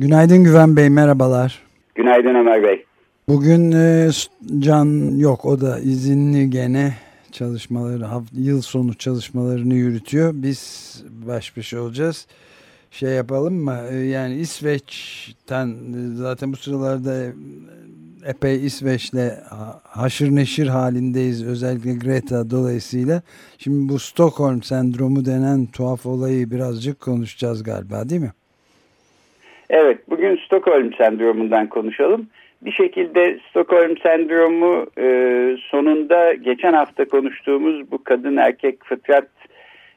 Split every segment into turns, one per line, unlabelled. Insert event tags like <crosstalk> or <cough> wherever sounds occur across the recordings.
Günaydın Güven Bey, merhabalar.
Günaydın Ömer Bey.
Bugün e, Can yok, o da izinli gene çalışmaları, yıl sonu çalışmalarını yürütüyor. Biz baş başa olacağız. Şey yapalım mı? E, yani İsveç'ten e, zaten bu sıralarda epey İsveç'le haşır neşir halindeyiz. Özellikle Greta dolayısıyla. Şimdi bu Stockholm sendromu denen tuhaf olayı birazcık konuşacağız galiba değil mi?
Evet, bugün Stockholm sendromundan konuşalım. Bir şekilde Stockholm sendromu e, sonunda geçen hafta konuştuğumuz bu kadın erkek fıtrat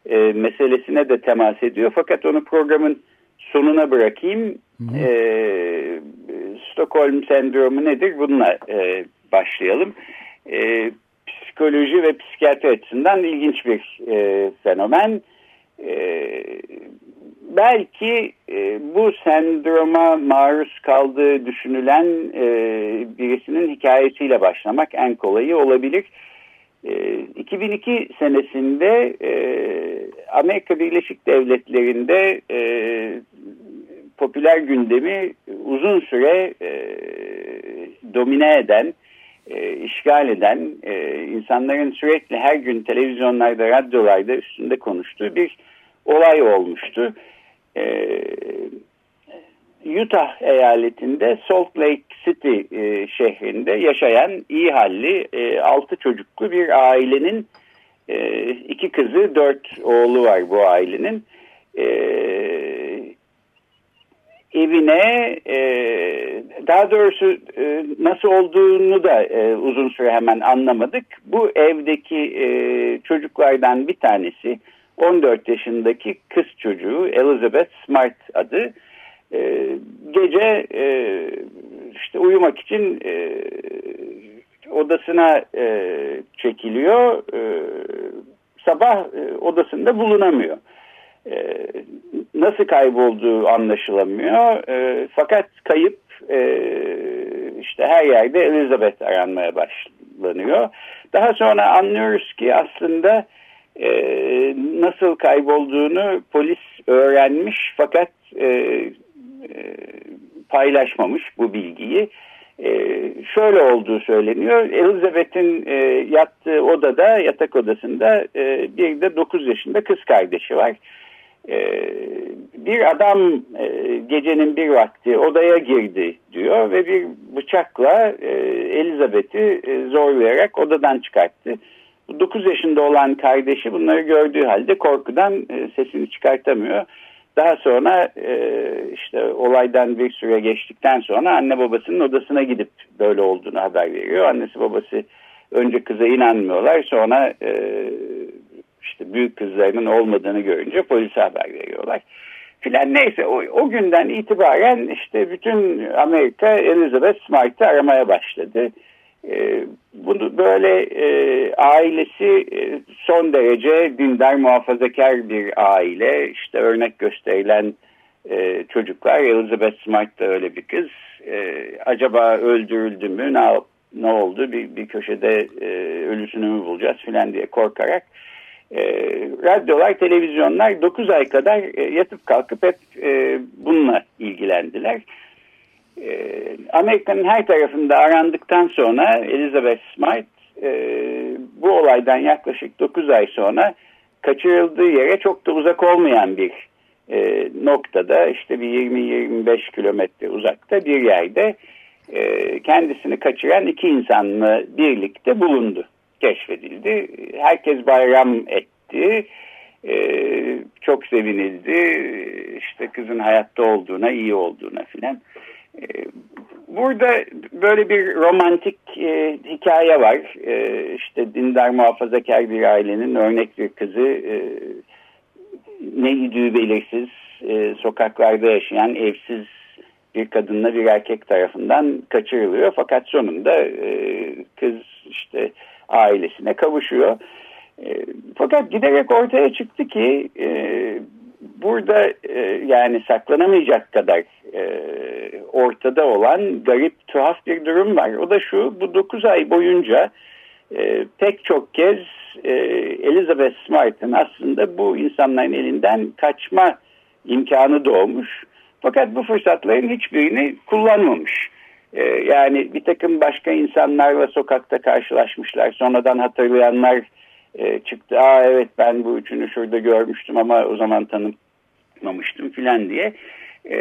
e, meselesine de temas ediyor. Fakat onu programın sonuna bırakayım. E, Stockholm sendromu nedir? Bununla e, başlayalım. E, psikoloji ve psikiyatri açısından ilginç bir e, fenomen. E, belki e, bu sendroma maruz kaldığı düşünülen e, birisinin hikayesiyle başlamak en kolayı olabilir. E, 2002 senesinde e, Amerika Birleşik Devletleri'nde e, popüler gündemi uzun süre e, domine eden, e, işgal eden, e, insanların sürekli her gün televizyonlarda, radyolarda üstünde konuştuğu bir olay olmuştu. E, Utah eyaletinde Salt Lake City e, şehrinde yaşayan iyi halli e, altı çocuklu bir ailenin e, iki kızı dört oğlu var bu ailenin. E, evine e, daha doğrusu e, nasıl olduğunu da e, uzun süre hemen anlamadık. Bu evdeki e, çocuklardan bir tanesi 14 yaşındaki kız çocuğu Elizabeth Smart adı. E, gece e, işte uyumak için e, odasına e, çekiliyor. E, sabah e, odasında bulunamıyor. Nasıl kaybolduğu anlaşılamıyor. E, fakat kayıp e, işte her yerde Elizabeth aranmaya başlanıyor. Daha sonra anlıyoruz ki aslında e, nasıl kaybolduğunu polis öğrenmiş fakat e, e, paylaşmamış bu bilgiyi. E, şöyle olduğu söyleniyor. Elizabeth'in e, yattığı odada, yatak odasında e, bir de 9 yaşında kız kardeşi var. Ee, bir adam e, gecenin bir vakti odaya girdi diyor ve bir bıçakla e, Elizabeth'i e, zorlayarak odadan çıkarttı. 9 yaşında olan kardeşi bunları gördüğü halde korkudan sesini çıkartamıyor. Daha sonra işte olaydan bir süre geçtikten sonra anne babasının odasına gidip böyle olduğunu haber veriyor. Annesi babası önce kıza inanmıyorlar sonra işte büyük kızlarının olmadığını görünce polise haber veriyorlar. Filan neyse o, o günden itibaren işte bütün Amerika Elizabeth Smart'ı aramaya başladı. E, bunu böyle e, ailesi e, son derece dindar muhafazakar bir aile. İşte örnek gösterilen e, çocuklar. Elizabeth Smart da öyle bir kız. E, acaba öldürüldü mü? Ne, ne oldu? Bir, bir köşede e, ölüsünü mü bulacağız filan diye korkarak e, radyolar, televizyonlar 9 ay kadar e, yatıp kalkıp hep e, bununla ilgilendiler. E, Amerika'nın her tarafında arandıktan sonra Elizabeth Smart e, bu olaydan yaklaşık 9 ay sonra kaçırıldığı yere çok da uzak olmayan bir e, noktada işte bir 20-25 kilometre uzakta bir yerde e, kendisini kaçıran iki insanla birlikte bulundu keşfedildi. Herkes bayram etti. Ee, çok sevinildi. İşte kızın hayatta olduğuna, iyi olduğuna filan. Ee, burada böyle bir romantik e, hikaye var. Ee, işte dindar muhafazakar bir ailenin örnek bir kızı e, ne idüğü belirsiz e, sokaklarda yaşayan evsiz bir kadınla bir erkek tarafından kaçırılıyor. Fakat sonunda e, kız işte ailesine kavuşuyor. E, fakat giderek ortaya çıktı ki e, burada e, yani saklanamayacak kadar ortada olan garip tuhaf bir durum var. O da şu bu 9 ay boyunca pek çok kez Elizabeth Smart'ın aslında bu insanların elinden kaçma imkanı doğmuş. Fakat bu fırsatların hiçbirini kullanmamış. E, yani bir takım başka insanlarla sokakta karşılaşmışlar. Sonradan hatırlayanlar e, çıktı. Aa evet ben bu üçünü şurada görmüştüm ama o zaman tanımamıştım filan diye. E,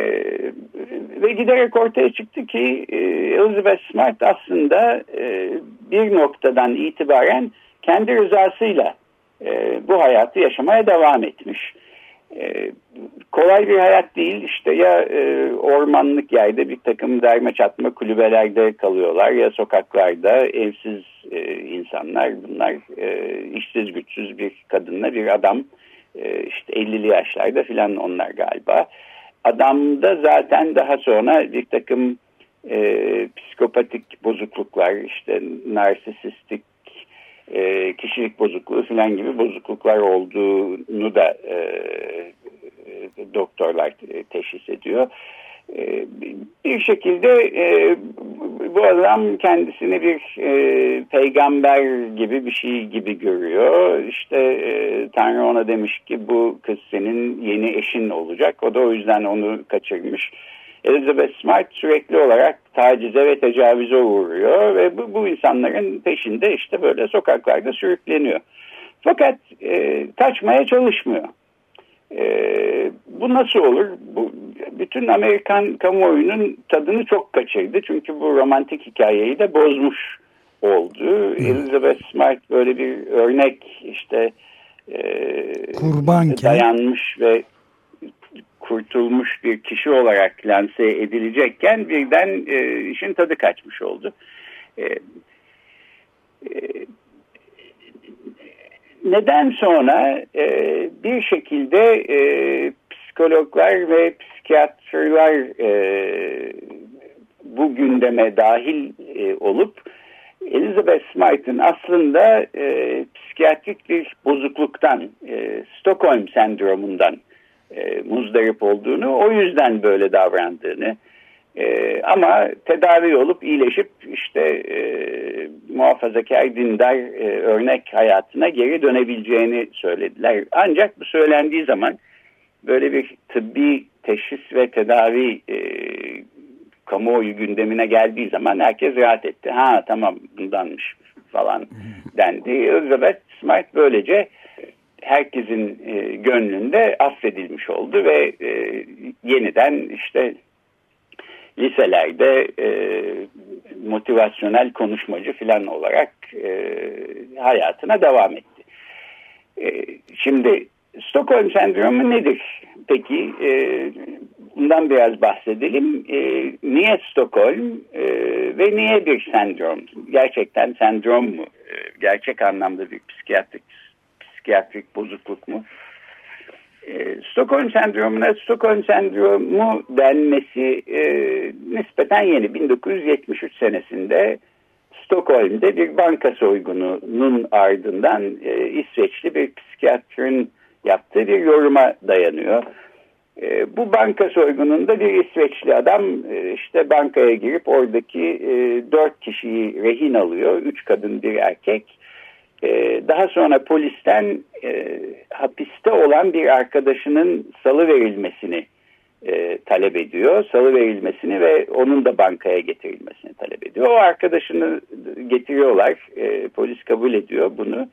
ve giderek ortaya çıktı ki e, Elizabeth Smart aslında e, bir noktadan itibaren kendi rızasıyla e, bu hayatı yaşamaya devam etmiş. Kolay bir hayat değil. İşte ya e, ormanlık yerde bir takım derme çatma kulübelerde kalıyorlar ya sokaklarda. Evsiz e, insanlar. Bunlar e, işsiz güçsüz bir kadınla bir adam. E, işte 50'li yaşlarda filan onlar galiba. Adamda zaten daha sonra bir takım e, psikopatik bozukluklar işte narsisistik e, kişilik bozukluğu falan gibi bozukluklar olduğunu da e, e doktorlar teşhis ediyor. E, bir şekilde e, bu adam kendisini bir e, peygamber gibi bir şey gibi görüyor. İşte e, Tanrı ona demiş ki bu kız senin yeni eşin olacak. O da o yüzden onu kaçırmış. Elizabeth Smart sürekli olarak tacize ve tecavüze uğruyor ve bu, bu insanların peşinde işte böyle sokaklarda sürükleniyor. Fakat e, kaçmaya çalışmıyor. E, bu nasıl olur? Bu bütün Amerikan kamuoyunun tadını çok kaçırdı. Çünkü bu romantik hikayeyi de bozmuş oldu. Hmm. Elizabeth Smart böyle bir örnek işte
e, kurbanken
dayanmış ve kurtulmuş bir kişi olarak lanse edilecekken birden e, işin tadı kaçmış oldu. E, e, neden sonra e, bir şekilde e, psikologlar ve psikiyatrlar e, bu gündeme dahil e, olup Elizabeth Smythe'ın aslında e, psikiyatrik bir bozukluktan, e, Stockholm sendromundan e, muzdarip olduğunu, o yüzden böyle davrandığını e, ama tedavi olup iyileşip işte e, muhafazakar dindar e, örnek hayatına geri dönebileceğini söylediler. Ancak bu söylendiği zaman böyle bir tıbbi teşhis ve tedavi e, kamuoyu gündemine geldiği zaman herkes rahat etti. Ha tamam bundanmış falan dendi. Elizabeth Smart böylece herkesin e, gönlünde affedilmiş oldu ve e, yeniden işte liselerde e, motivasyonel konuşmacı falan olarak e, hayatına devam etti. E, şimdi Stockholm sendromu nedir? Peki e, bundan biraz bahsedelim. E, niye Stockholm e, ve niye bir sendrom? Gerçekten sendrom mu? E, gerçek anlamda bir psikiyatrik psikiyatrik bozukluk mu? E, Stockholm sendromuna Stockholm sendromu denmesi e, nispeten yeni. 1973 senesinde Stockholm'de bir banka soygununun ardından e, İsveçli bir psikiyatrın yaptığı bir yoruma dayanıyor. E, bu banka soygununda bir İsveçli adam e, işte bankaya girip oradaki e, dört kişiyi rehin alıyor. Üç kadın bir erkek daha sonra polisten e, hapiste olan bir arkadaşının salı verilmesini e, talep ediyor. Salı verilmesini ve onun da bankaya getirilmesini talep ediyor. O arkadaşını getiriyorlar. E, polis kabul ediyor bunu.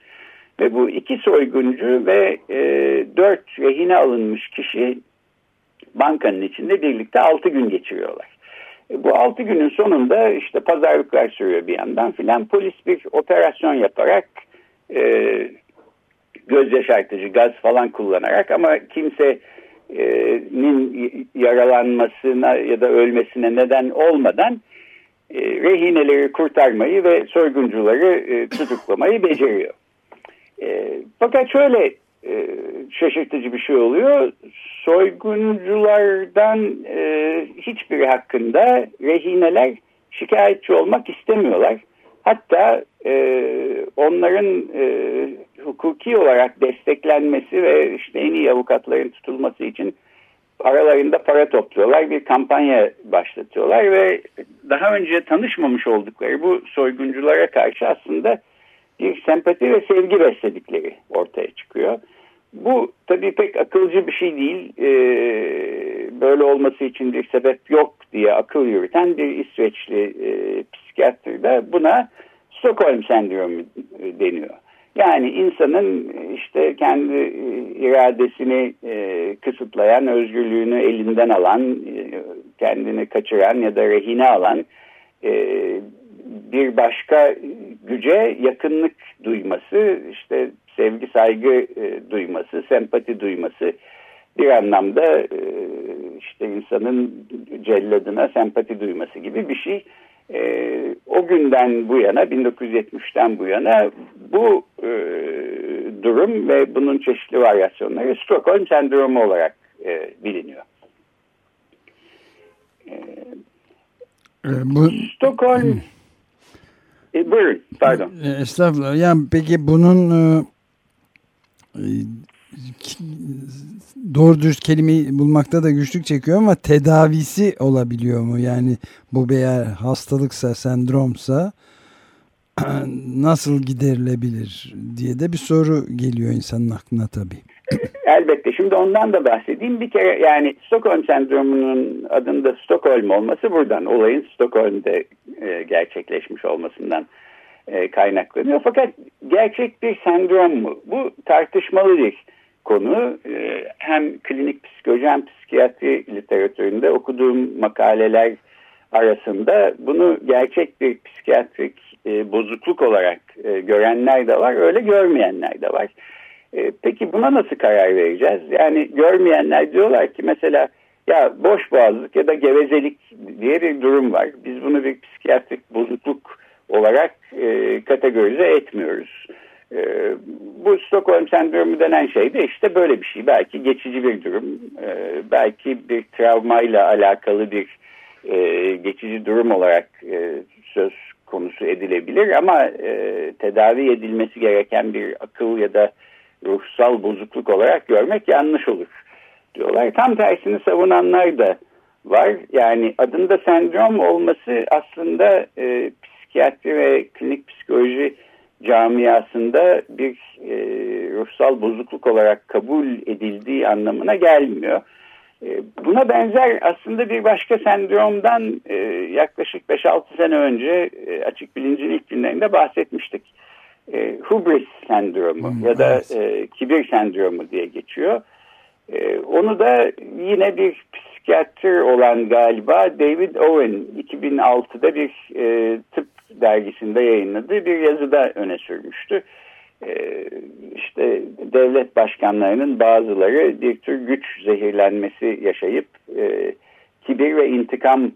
Ve bu iki soyguncu ve e, dört rehine alınmış kişi bankanın içinde birlikte altı gün geçiriyorlar. E, bu altı günün sonunda işte pazarlıklar sürüyor bir yandan filan. Polis bir operasyon yaparak e, göz yaşartıcı gaz falan kullanarak ama kimsenin yaralanmasına ya da ölmesine neden olmadan e, rehineleri kurtarmayı ve soyguncuları e, tutuklamayı beceriyor. E, fakat şöyle e, şaşırtıcı bir şey oluyor. Soygunculardan e, hiçbiri hakkında rehineler şikayetçi olmak istemiyorlar. Hatta e, onların e, hukuki olarak desteklenmesi ve işte en iyi avukatların tutulması için aralarında para topluyorlar. Bir kampanya başlatıyorlar ve daha önce tanışmamış oldukları bu soygunculara karşı aslında bir sempati ve sevgi besledikleri ortaya çıkıyor. Bu tabii pek akılcı bir şey değil. Ee, böyle olması için bir sebep yok diye akıl yürüten bir İsveçli e, psikiyatr da buna Stockholm sendromu deniyor. Yani insanın işte kendi iradesini e, kısıtlayan, özgürlüğünü elinden alan, e, kendini kaçıran ya da rehine alan e, bir başka güce yakınlık duyması, işte sevgi, saygı e, duyması, sempati duyması bir anlamda e, işte insanın celladına sempati duyması gibi bir şey. E, o günden bu yana, 1970'ten bu yana bu e, durum ve bunun çeşitli varyasyonları Stockholm sendromu olarak e, biliniyor. E,
e bu...
Stockholm e, buyurun, pardon.
E, estağfurullah. Yani peki bunun e, e, doğru dürüst kelimeyi bulmakta da güçlük çekiyor ama tedavisi olabiliyor mu? Yani bu bir hastalıksa, sendromsa <clears throat> nasıl giderilebilir diye de bir soru geliyor insanın aklına tabii. <clears throat>
Elbette. Şimdi ondan da bahsedeyim. Bir kere yani Stockholm sendromunun adında Stockholm olması buradan. Olayın Stockholm'de e, gerçekleşmiş olmasından e, kaynaklanıyor. Fakat gerçek bir sendrom mu? Bu tartışmalı bir konu. E, hem klinik psikoloji hem psikiyatri literatüründe okuduğum makaleler arasında bunu gerçek bir psikiyatrik e, bozukluk olarak e, görenler de var, öyle görmeyenler de var. Peki buna nasıl karar vereceğiz? Yani görmeyenler diyorlar ki mesela ya boş boğazlık ya da gevezelik diye bir durum var. Biz bunu bir psikiyatrik bozukluk olarak kategorize etmiyoruz. E, bu Stockholm sendromu denen şey de işte böyle bir şey. Belki geçici bir durum, e, belki bir travmayla alakalı bir e, geçici durum olarak e, söz konusu edilebilir ama e, tedavi edilmesi gereken bir akıl ya da ruhsal bozukluk olarak görmek yanlış olur diyorlar. Tam tersini savunanlar da var. Yani adında sendrom olması aslında e, psikiyatri ve klinik psikoloji camiasında bir e, ruhsal bozukluk olarak kabul edildiği anlamına gelmiyor. E, buna benzer aslında bir başka sendromdan e, yaklaşık 5-6 sene önce e, açık bilincin ilk günlerinde bahsetmiştik. E, hubris sendromu hmm, ya da evet. e, kibir sendromu diye geçiyor. E, onu da yine bir psikiyatr olan galiba David Owen 2006'da bir e, tıp dergisinde yayınladığı bir yazıda öne sürmüştü. E, işte devlet başkanlarının bazıları bir tür güç zehirlenmesi yaşayıp e, kibir ve intikam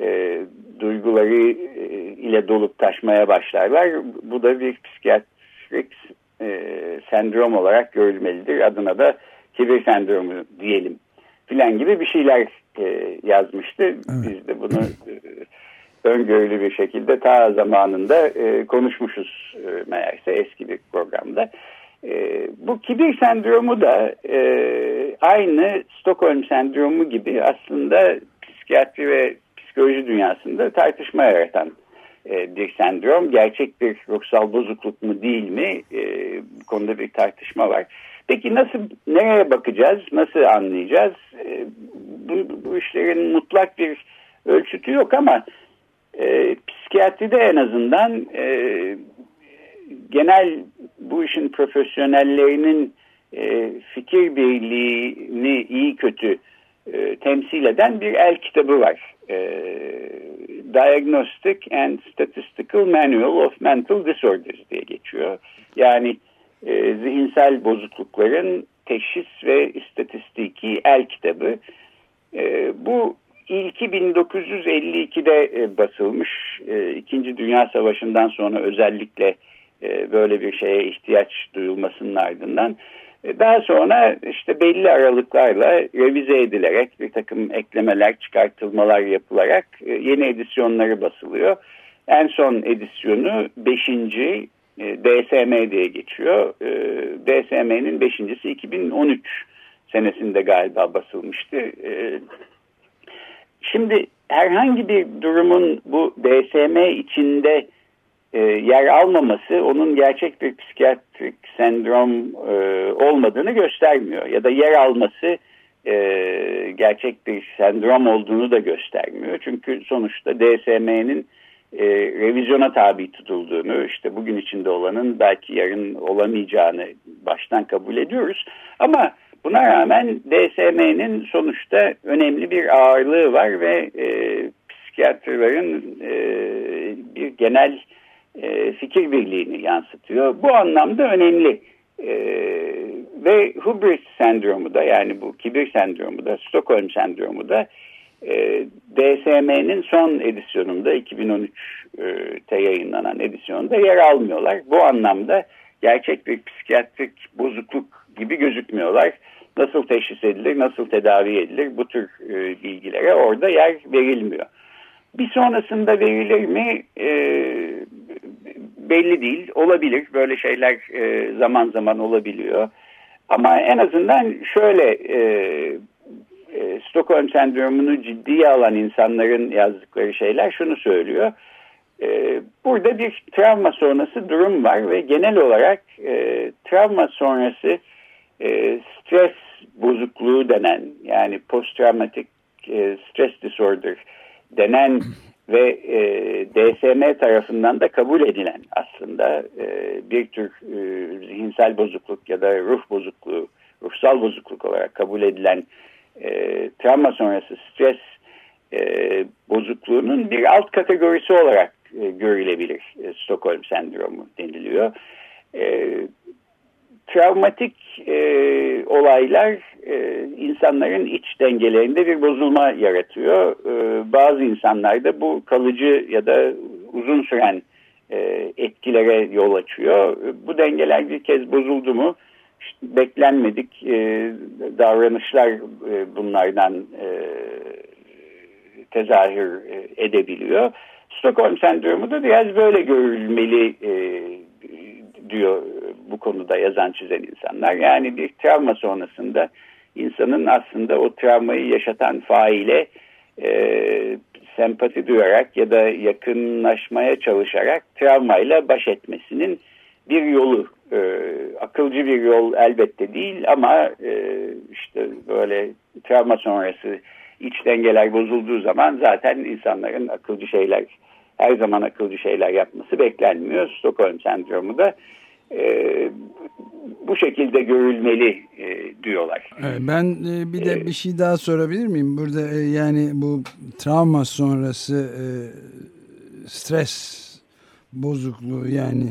e, duyguları e, ile dolup taşmaya başlarlar. Bu da bir psikiyatrik e, sendrom olarak görülmelidir. Adına da kibir sendromu diyelim filan gibi bir şeyler e, yazmıştı. Evet. Biz de bunu e, <clears throat> öngörülü bir şekilde ta zamanında e, konuşmuşuz e, meğerse eski bir programda. E, bu kibir sendromu da e, aynı Stockholm sendromu gibi aslında psikiyatri ve psikoloji dünyasında tartışma yaratan e, bir sendrom. Gerçek bir ruhsal bozukluk mu değil mi? E, bu konuda bir tartışma var. Peki nasıl nereye bakacağız? Nasıl anlayacağız? E, bu, bu işlerin mutlak bir ölçütü yok ama e, psikiyatride en azından e, genel bu işin profesyonellerinin e, fikir birliğini iyi kötü e, temsil eden bir el kitabı var. E, Diagnostic and Statistical Manual of Mental Disorders diye geçiyor. Yani e, zihinsel bozuklukların teşhis ve istatistiki el kitabı. E, bu ilki 1952'de e, basılmış. E, İkinci Dünya Savaşı'ndan sonra özellikle e, böyle bir şeye ihtiyaç duyulmasının ardından daha sonra işte belli aralıklarla revize edilerek bir takım eklemeler, çıkartılmalar yapılarak yeni edisyonları basılıyor. En son edisyonu 5. DSM diye geçiyor. DSM'nin 5.si 2013 senesinde galiba basılmıştı. Şimdi herhangi bir durumun bu DSM içinde e, yer almaması onun gerçek bir psikiyatrik sendrom e, olmadığını göstermiyor. Ya da yer alması e, gerçek bir sendrom olduğunu da göstermiyor. Çünkü sonuçta DSM'nin e, revizyona tabi tutulduğunu, işte bugün içinde olanın belki yarın olamayacağını baştan kabul ediyoruz. Ama buna rağmen DSM'nin sonuçta önemli bir ağırlığı var ve e, psikiyatrların e, bir genel e, fikir birliğini yansıtıyor. Bu anlamda önemli. E, ve hubris sendromu da yani bu kibir sendromu da Stockholm sendromu da e, DSM'nin son edisyonunda 2013'te yayınlanan edisyonda yer almıyorlar. Bu anlamda gerçek bir psikiyatrik bozukluk gibi gözükmüyorlar. Nasıl teşhis edilir, nasıl tedavi edilir bu tür e, bilgilere orada yer verilmiyor. Bir sonrasında verilir mi e, belli değil. Olabilir. Böyle şeyler e, zaman zaman olabiliyor. Ama en azından şöyle e, e, Stockholm sendromunu ciddiye alan insanların yazdıkları şeyler şunu söylüyor. E, burada bir travma sonrası durum var ve genel olarak e, travma sonrası e, stres bozukluğu denen yani post traumatic e, stress disorder denen <clears throat> ve e, DSM tarafından da kabul edilen aslında e, bir tür e, zihinsel bozukluk ya da ruh bozukluğu, ruhsal bozukluk olarak kabul edilen e, travma sonrası stres e, bozukluğunun bir alt kategorisi olarak e, görülebilir e, Stockholm sendromu deniliyor. E, travmatik e, olaylar e, insanların iç dengelerinde bir bozulma yaratıyor. E, bazı insanlarda bu kalıcı ya da uzun süren e, etkilere yol açıyor. Bu dengeler bir kez bozuldu mu işte beklenmedik e, davranışlar e, bunlardan e, tezahür e, edebiliyor. Stockholm sendromu da biraz böyle görülmeli e, diyor bu konuda yazan çizen insanlar. Yani bir travma sonrasında insanın aslında o travmayı yaşatan faile e, sempati duyarak ya da yakınlaşmaya çalışarak travmayla baş etmesinin bir yolu. E, akılcı bir yol elbette değil ama e, işte böyle travma sonrası iç dengeler bozulduğu zaman zaten insanların akılcı şeyler her zaman akılcı şeyler yapması beklenmiyor. Stockholm sendromu da e, bu şekilde görülmeli e, diyorlar.
ben e, bir de e, bir şey daha sorabilir miyim? Burada e, yani bu travma sonrası e, stres bozukluğu yani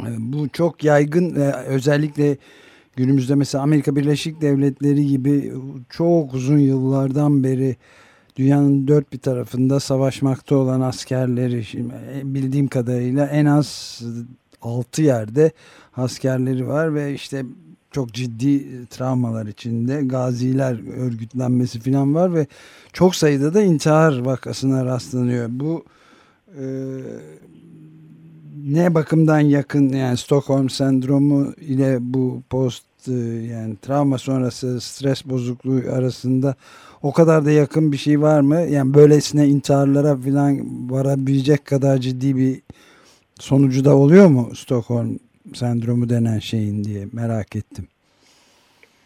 e, bu çok yaygın e, özellikle günümüzde mesela Amerika Birleşik Devletleri gibi çok uzun yıllardan beri dünyanın dört bir tarafında savaşmakta olan askerleri e, bildiğim kadarıyla en az 6 yerde askerleri var ve işte çok ciddi travmalar içinde gaziler örgütlenmesi falan var ve çok sayıda da intihar vakasına rastlanıyor. Bu e, ne bakımdan yakın yani Stockholm sendromu ile bu post yani travma sonrası stres bozukluğu arasında o kadar da yakın bir şey var mı? Yani böylesine intiharlara falan varabilecek kadar ciddi bir sonucu da oluyor mu Stockholm sendromu denen şeyin diye merak ettim.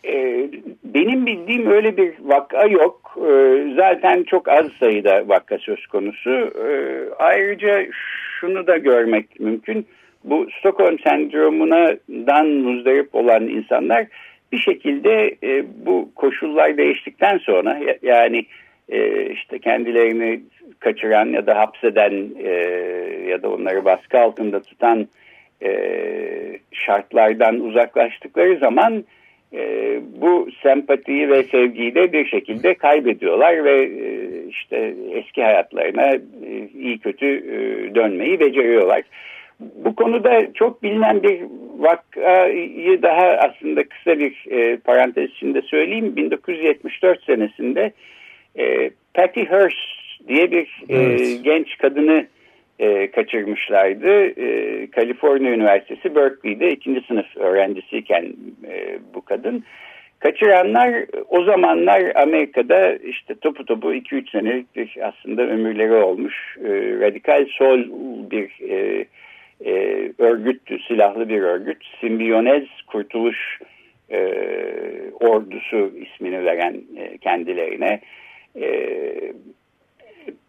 Ee, benim bildiğim öyle bir vaka yok. Ee, zaten çok az sayıda vaka söz konusu. Ee, ayrıca şunu da görmek mümkün. Bu Stockholm sendromundan muzdarip olan insanlar bir şekilde e, bu koşullar değiştikten sonra yani e, işte kendilerini kaçıran ya da hapseden e, ya da onları baskı altında tutan e, şartlardan uzaklaştıkları zaman e, bu sempatiyi ve sevgiyi de bir şekilde kaybediyorlar ve e, işte eski hayatlarına e, iyi kötü e, dönmeyi beceriyorlar. Bu konuda çok bilinen bir vakayı daha aslında kısa bir e, parantez içinde söyleyeyim. 1974 senesinde e, Patty Hearst diye bir e, evet. e, genç kadını e, kaçırmışlardı. E, Kaliforniya Üniversitesi Berkeley'de ikinci sınıf öğrencisiyken e, bu kadın. Kaçıranlar o zamanlar Amerika'da işte topu topu 2-3 senelik bir aslında ömürleri olmuş. E, radikal sol bir e, e, örgüttü, silahlı bir örgüt. Simbiyonez Kurtuluş e, Ordusu ismini veren e, kendilerine. E,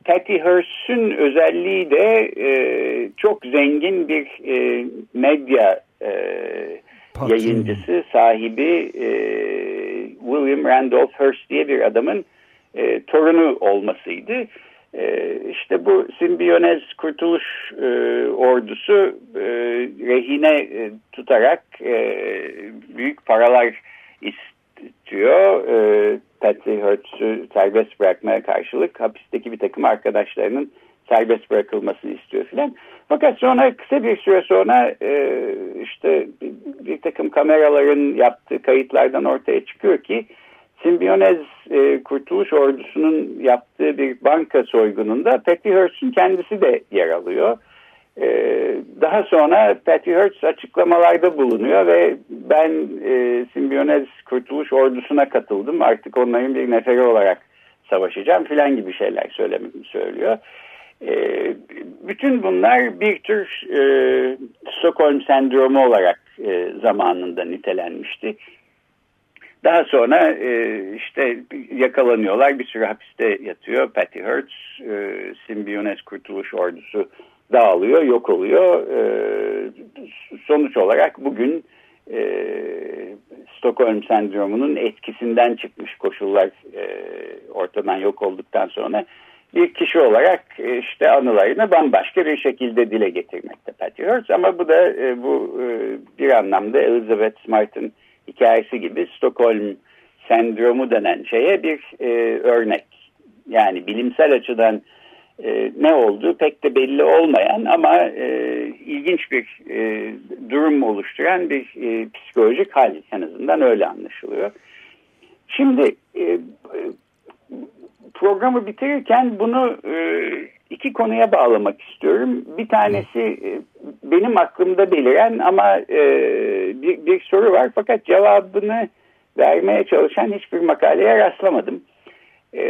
Patty Hearst'ün özelliği de e, çok zengin bir e, medya e, yayıncısı, sahibi e, William Randolph Hearst diye bir adamın e, torunu olmasıydı. E, işte bu Simbiyonez Kurtuluş e, Ordusu e, rehine e, tutarak e, büyük paralar istiyor. E, Patsy Hertz'ü serbest bırakmaya karşılık hapisteki bir takım arkadaşlarının serbest bırakılmasını istiyor filan. Fakat sonra kısa bir süre sonra e, işte bir takım kameraların yaptığı kayıtlardan ortaya çıkıyor ki Simbionez e, Kurtuluş Ordusu'nun yaptığı bir banka soygununda Patty Hearst'ün kendisi de yer alıyor. E, daha sonra Patty Hearst açıklamalarda bulunuyor ve ben e, Simbionez Kurtuluş Ordusu'na katıldım. Artık onların bir neferi olarak savaşacağım filan gibi şeyler söylememi söylüyor. E, bütün bunlar bir tür e, Stockholm sendromu olarak e, zamanında nitelenmişti. Daha sonra e, işte yakalanıyorlar bir süre hapiste yatıyor. Patty Hertz, e, Simbionez Kurtuluş Ordusu dağılıyor, yok oluyor. E, sonuç olarak bugün e, Stockholm sendromunun etkisinden çıkmış koşullar e, ortadan yok olduktan sonra bir kişi olarak e, işte anılarını bambaşka bir şekilde dile getirmekte Patty Hearst ama bu da e, bu e, bir anlamda Elizabeth Smart'ın hikayesi gibi Stockholm sendromu denen şeye bir örnek. Yani bilimsel açıdan ne olduğu pek de belli olmayan ama ilginç bir durum oluşturan bir psikolojik hal en azından öyle anlaşılıyor. Şimdi programı bitirirken bunu e, iki konuya bağlamak istiyorum. Bir tanesi e, benim aklımda beliren ama e, bir, bir soru var fakat cevabını vermeye çalışan hiçbir makaleye rastlamadım. E,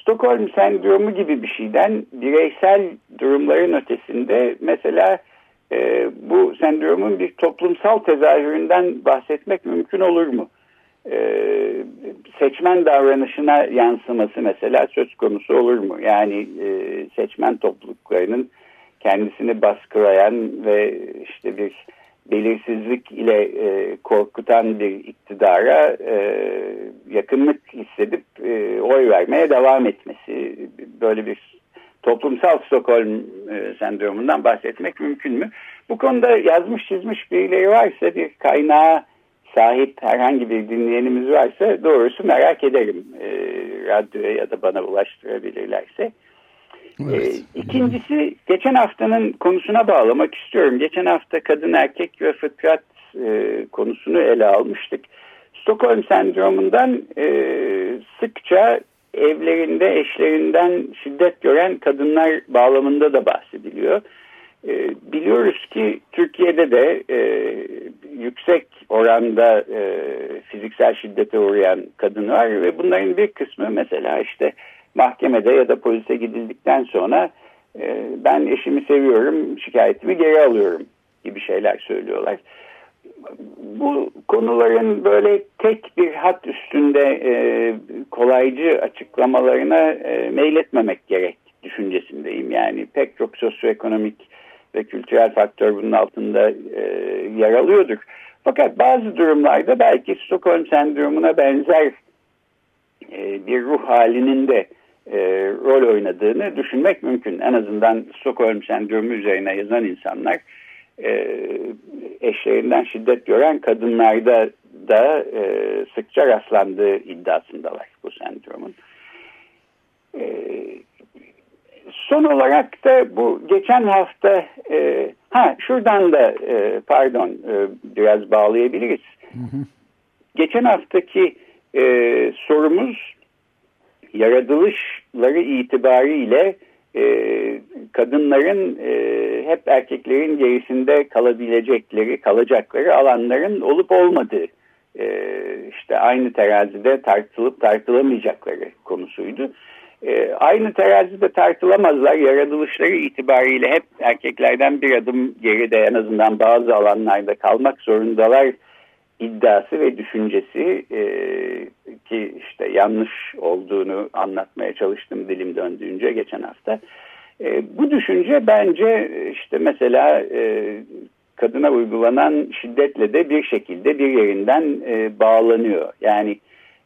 Stockholm sendromu gibi bir şeyden bireysel durumların ötesinde mesela e, bu sendromun bir toplumsal tezahüründen bahsetmek mümkün olur mu? E, seçmen davranışına yansıması mesela söz konusu olur mu? Yani e, seçmen topluluklarının kendisini baskılayan ve işte bir belirsizlik ile e, korkutan bir iktidara yakınlık hissedip oy vermeye devam etmesi böyle bir toplumsal Stockholm e, sendromundan bahsetmek mümkün mü? Bu konuda yazmış çizmiş birileri varsa bir kaynağa sahip herhangi bir dinleyenimiz varsa doğrusu merak ederim e, radyoya ya da bana ulaştırabilirlerse. Evet. E, ikincisi geçen haftanın konusuna bağlamak istiyorum. Geçen hafta kadın erkek ve fıtrat e, konusunu ele almıştık. Stockholm sendromundan e, sıkça evlerinde eşlerinden şiddet gören kadınlar bağlamında da bahsediliyor. E, biliyoruz ki Türkiye'de de e, yüksek oranda e, fiziksel şiddete uğrayan kadın var ve bunların bir kısmı mesela işte mahkemede ya da polise gidildikten sonra e, ben eşimi seviyorum şikayetimi geri alıyorum gibi şeyler söylüyorlar. Bu konuların böyle tek bir hat üstünde e, kolaycı açıklamalarına e, meyletmemek gerek düşüncesindeyim. Yani pek çok sosyoekonomik ve kültürel faktör bunun altında e, yer alıyordur. Fakat bazı durumlarda belki Stockholm sendromuna benzer e, bir ruh halinin de e, rol oynadığını düşünmek mümkün. En azından Stockholm sendromu üzerine yazan insanlar e, eşlerinden şiddet gören kadınlarda da e, sıkça rastlandığı iddiasındalar bu sendromun. E, Son olarak da bu geçen hafta e, Ha şuradan da e, pardon e, biraz bağlayabiliriz. Hı hı. Geçen haftaki e, sorumuz yaratılışları itibariyle e, kadınların e, hep erkeklerin gerisinde kalabilecekleri, kalacakları alanların olup olmadığı e, işte aynı terazide tartılıp tartılamayacakları konusuydu. E, aynı terazide tartılamazlar. Yaratılışları itibariyle hep erkeklerden bir adım geride en azından bazı alanlarda kalmak zorundalar iddiası ve düşüncesi e, ki işte yanlış olduğunu anlatmaya çalıştım dilim döndüğünce geçen hafta. E, bu düşünce bence işte mesela e, kadına uygulanan şiddetle de bir şekilde bir yerinden e, bağlanıyor. Yani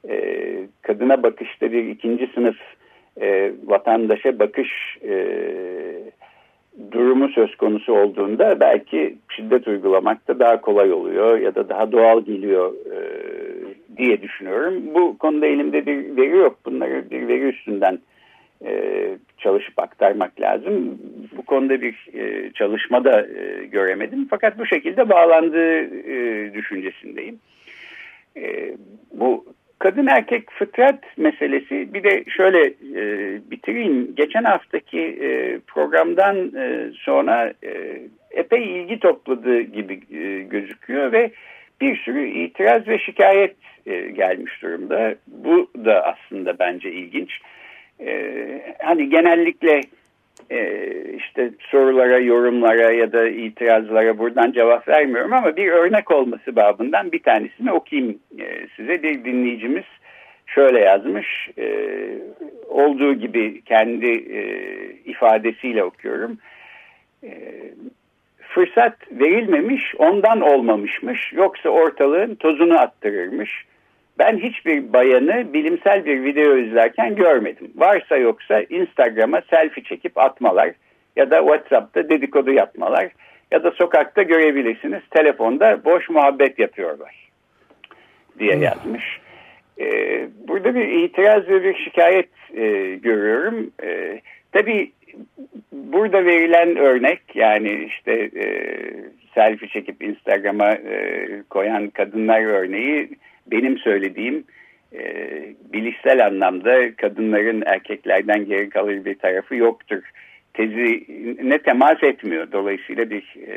e, kadına bakışta bir ikinci sınıf e, vatandaşa bakış e, durumu söz konusu olduğunda belki şiddet uygulamak da daha kolay oluyor ya da daha doğal geliyor e, diye düşünüyorum. Bu konuda elimde bir veri yok. Bunları bir veri üstünden e, çalışıp aktarmak lazım. Bu konuda bir e, çalışma da e, göremedim. Fakat bu şekilde bağlandığı e, düşüncesindeyim. E, bu kadın erkek fıtrat meselesi bir de şöyle e, bitireyim. Geçen haftaki e, programdan e, sonra e, epey ilgi topladığı gibi e, gözüküyor ve bir sürü itiraz ve şikayet e, gelmiş durumda. Bu da aslında bence ilginç. E, hani genellikle işte sorulara, yorumlara ya da itirazlara buradan cevap vermiyorum ama bir örnek olması babından bir tanesini okuyayım e, size. Bir dinleyicimiz şöyle yazmış, e, olduğu gibi kendi e, ifadesiyle okuyorum. Fırsat verilmemiş, ondan olmamışmış, yoksa ortalığın tozunu attırırmış. Ben hiçbir bayanı bilimsel bir video izlerken görmedim. Varsa yoksa Instagram'a selfie çekip atmalar ya da WhatsApp'ta dedikodu yapmalar ya da sokakta görebilirsiniz telefonda boş muhabbet yapıyorlar diye hmm. yazmış. Ee, burada bir itiraz ve bir şikayet e, görüyorum. E, tabii burada verilen örnek yani işte e, selfie çekip Instagram'a e, koyan kadınlar örneği benim söylediğim e, bilişsel anlamda kadınların erkeklerden geri kalır bir tarafı yoktur tezi ne temas etmiyor. Dolayısıyla bir e,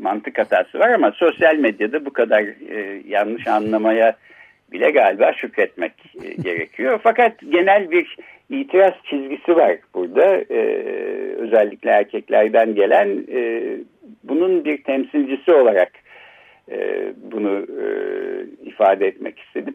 mantık hatası var ama sosyal medyada bu kadar e, yanlış anlamaya bile galiba şükretmek e, <laughs> gerekiyor. Fakat genel bir itiraz çizgisi var burada. E, özellikle erkeklerden gelen e, bunun bir temsilcisi olarak ifade etmek istedim.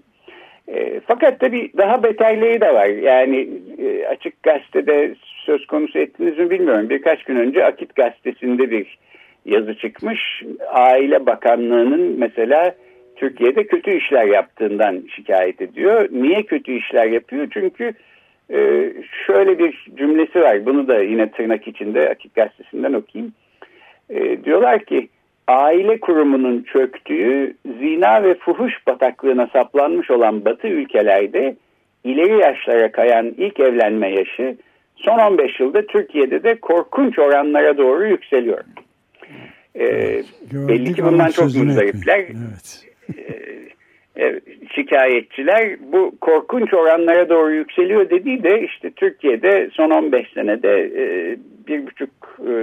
E, fakat tabii daha beterliği de var. Yani e, Açık Gazete'de söz konusu ettiniz mi bilmiyorum. Birkaç gün önce Akit Gazetesi'nde bir yazı çıkmış. Aile Bakanlığı'nın mesela Türkiye'de kötü işler yaptığından şikayet ediyor. Niye kötü işler yapıyor? Çünkü e, şöyle bir cümlesi var. Bunu da yine tırnak içinde Akit Gazetesi'nden okuyayım. E, diyorlar ki aile kurumunun çöktüğü zina ve fuhuş bataklığına saplanmış olan batı ülkelerde ileri yaşlara kayan ilk evlenme yaşı son 15 yılda Türkiye'de de korkunç oranlara doğru yükseliyor. Ee, belli ki bundan çok muzdaripler. Evet. Ee, şikayetçiler bu korkunç oranlara doğru yükseliyor dediği de işte Türkiye'de son 15 senede e, bir buçuk e,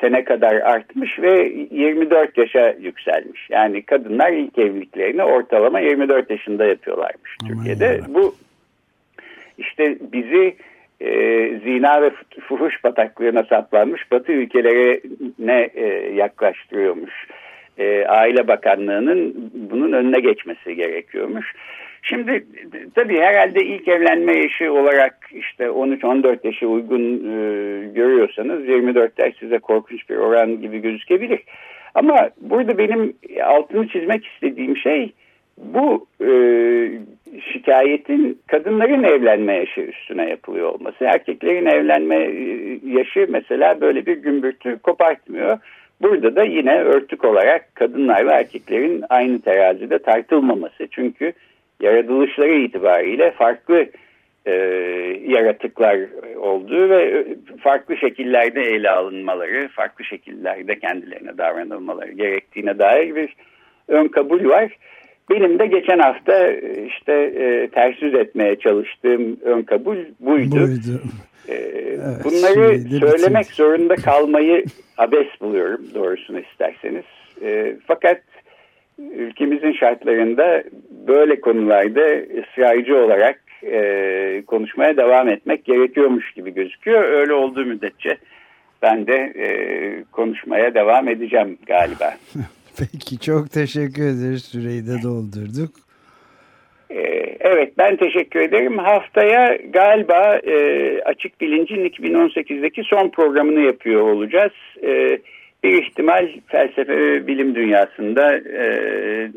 sene kadar artmış ve 24 yaşa yükselmiş. Yani kadınlar ilk evliliklerini ortalama 24 yaşında yapıyorlarmış Aman Türkiye'de. Ya. Bu işte bizi e, zina ve fuhuş bataklığına saplanmış batı ülkelerine e, yaklaştırıyormuş. E, Aile Bakanlığı'nın bunun önüne geçmesi gerekiyormuş. Şimdi tabii herhalde ilk evlenme yaşı olarak işte 13-14 yaşı uygun e, görüyorsanız 24 yaş size korkunç bir oran gibi gözükebilir. Ama burada benim altını çizmek istediğim şey bu e, şikayetin kadınların evlenme yaşı üstüne yapılıyor olması. Erkeklerin evlenme e, yaşı mesela böyle bir gümbürtü kopartmıyor. Burada da yine örtük olarak kadınlar ve erkeklerin aynı terazide tartılmaması. Çünkü yaratılışları itibariyle farklı e, yaratıklar olduğu ve farklı şekillerde ele alınmaları, farklı şekillerde kendilerine davranılmaları gerektiğine dair bir ön kabul var. Benim de geçen hafta e, işte e, ters yüz etmeye çalıştığım ön kabul buydu. buydu. E, evet, bunları söylemek bitir. zorunda kalmayı <laughs> abes buluyorum doğrusunu isterseniz. E, fakat ülkemizin şartlarında böyle konularda ısrarcı olarak e, konuşmaya devam etmek gerekiyormuş gibi gözüküyor. Öyle olduğu müddetçe ben de e, konuşmaya devam edeceğim galiba. <laughs>
Peki çok teşekkür ederiz. Süreyi de doldurduk.
Ee, evet ben teşekkür ederim. Haftaya galiba e, Açık Bilinc'in 2018'deki son programını yapıyor olacağız. E, bir ihtimal felsefe ve bilim dünyasında e,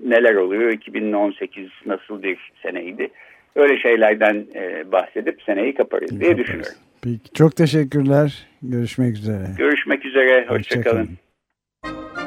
neler oluyor? 2018 nasıl bir seneydi? Öyle şeylerden e, bahsedip seneyi kaparız diye düşünüyorum.
Peki, çok teşekkürler. Görüşmek üzere.
Görüşmek üzere. Hoşçakalın. Hoşça